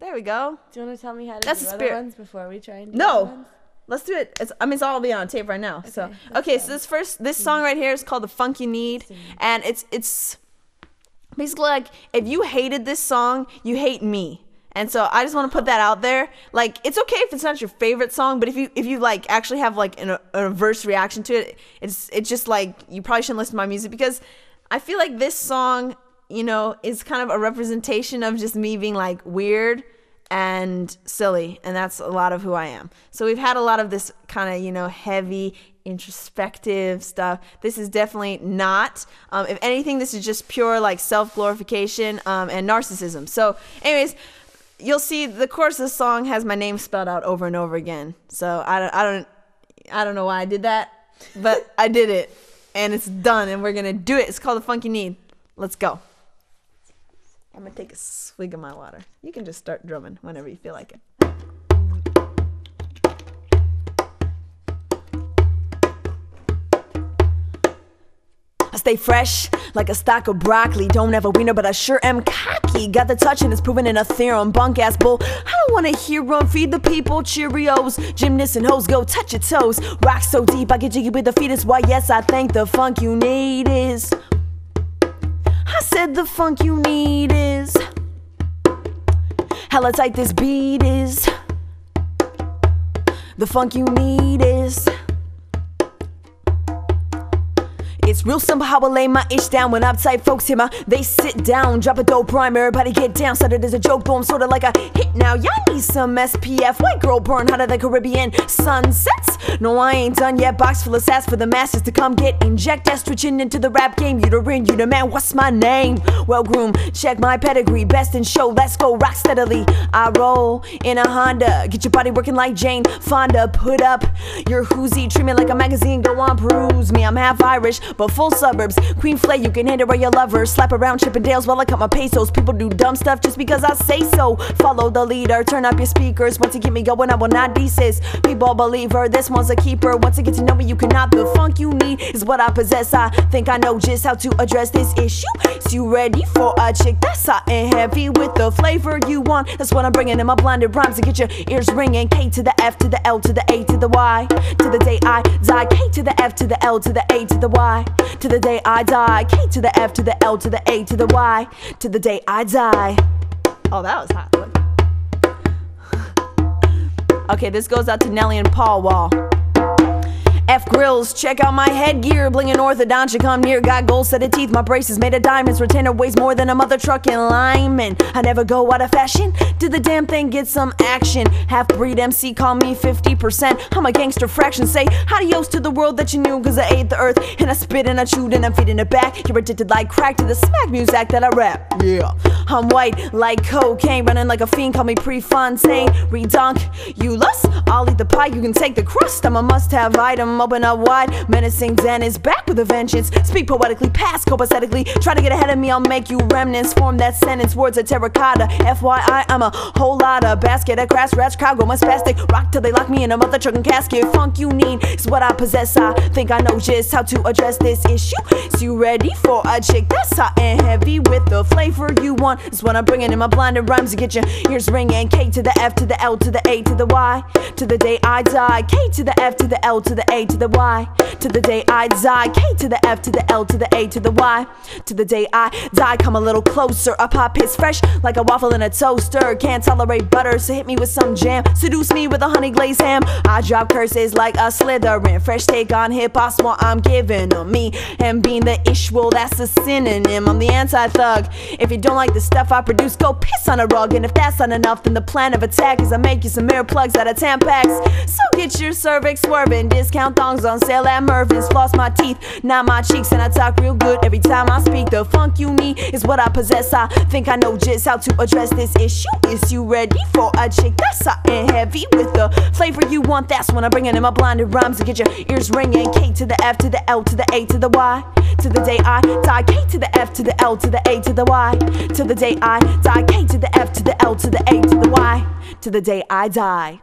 There we go. Do you want to tell me how to That's do the other spirit. ones before we try and do No. other ones? Let's do it. It's, I mean, it's all be on tape right now. so Okay, let's okay, go. so this first this song right here is called "The Funk You Need," and it's it's basically like if you hated this song, you hate me. And so I just want to put that out there. Like it's okay if it's not your favorite song, but if you if you like actually have like an, an adverse reaction to it, it's it's just like you probably shouldn't listen to my music because I feel like this song, you know, is kind of a representation of just me being like weird and silly and that's a lot of who i am. So we've had a lot of this kind of you know heavy introspective stuff. This is definitely not um, if anything this is just pure like self-glorification um, and narcissism. So anyways you'll see the chorus of the song has my name spelled out over and over again. So i don't i don't i don't know why i did that but i did it and it's done and we're gonna do it. It's called the funk you need. Let's go I'm gonna take a swig of my water. You can just start drumming whenever you feel like it. I stay fresh like a stock of broccoli. Don't have a wiener, but I sure am cocky. Got the touch and it's proven in a theorem. Bunk ass bull. I don't wanna hear 'em feed the people Cheerios. Gymnasts and hoes go touch your toes. Rock so deep I get jiggy with the fetus. Why, yes, I think the funk you need is. I said the funk you need is hella tight this beat is. The funk you need is. It's real simple how I lay my ish down when uptight folks hear my they sit down, drop a dope rhyme, everybody get down. Started as a joke, boom, sorta like a hit now. Y'all need some SPF. White girl burn hotter than Caribbean sunsets. No, I ain't done yet. Box full of sass for the masses to come get inject estrogen into the rap game. You the ring, you the man. What's my name? Well groomed, check my pedigree, best in show. Let's go rock steadily. I roll in a Honda, get your body working like Jane Fonda. Put up your hoozy, treat me like a magazine. Go on, bruise me. I'm half Irish, but full suburbs. Queen Flay, you can hit it where you love her. Slap around Chippendales while I cut my pesos. People do dumb stuff just because I say so. Follow the leader, turn up your speakers. Once you get me going, I will not desist. People believe her, this one's a keeper. Once you get to know me, you cannot. The funk you need is what I possess. I think I know just how to address this issue. So you ready for a chick that's hot and heavy with the flavor you want? That's what I'm bringing in my blinded rhymes to get your ears ringing. K to the F to the L to the A to the Y. To the day I die. K to the F to the L to the A to the Y. To the day I die. K to the F to the L to the A to the Y. To the day I die. Oh, that was hot. Okay, this goes out to Nelly and Paul Wall. F grills, check out my headgear. Blingin' orthodontia, come near. Got gold set of teeth, my braces made of diamonds. Retainer weighs more than a mother trucking lineman. I never go out of fashion. Did the damn thing get some action? Half breed MC, call me 50%. I'm a gangster fraction. Say adios to the world that you knew, cause I ate the earth. And I spit and I chewed and I'm feeding it back. You're addicted like crack to the smack music that I rap. Yeah. I'm white like cocaine, running like a fiend, call me Prefontaine. Redunk, you lust? I'll eat the pie, you can take the crust. I'm a must have item, open up wide. Menacing Den is back with a vengeance. Speak poetically, pass copacetically. Try to get ahead of me, I'll make you remnants. Form that sentence, words of terracotta. FYI, I'm a whole lot of basket of grass, rats, crowd, go my spastic. Rock till they lock me in a mother trucking casket. Funk you need is what I possess. I think I know just how to address this issue. So you ready for a chick that's hot and heavy with the flavor you want? Is what I'm bringing in my blinded rhymes to get your ears ringing. K to the F to the L to the A to the Y. To the day I die. K to the F to the L to the A to the Y. To the day I die. K to the F to the L to the A to the Y. To the day I die. Come a little closer. A pop hits fresh like a waffle in a toaster. Can't tolerate butter, so hit me with some jam. Seduce me with a honey glazed ham. I drop curses like a Slytherin. Fresh take on hip hop, what I'm giving them. Me and being the ish, well, that's a synonym. I'm the anti thug. If you don't like the stuff I produce, go piss on a rug. And if that's not enough, then the plan of attack is I make you some mirror plugs out of Tampax. So get your cervix swerving. Discount thongs on sale at Mervyn's. Floss my teeth, not my cheeks, and I talk real good every time I speak. The funk you need is what I possess. I think I know just how to address this issue. Is you ready for a chick that's and heavy with the flavor you want? That's when I bring it in my blinded rhymes to get your ears ringing. K to the F to the L to the A to the Y. To the day I die, K to the F to the L to the A to the Y. To the day I die, K to the F to the L to the A to the Y. To the day I die.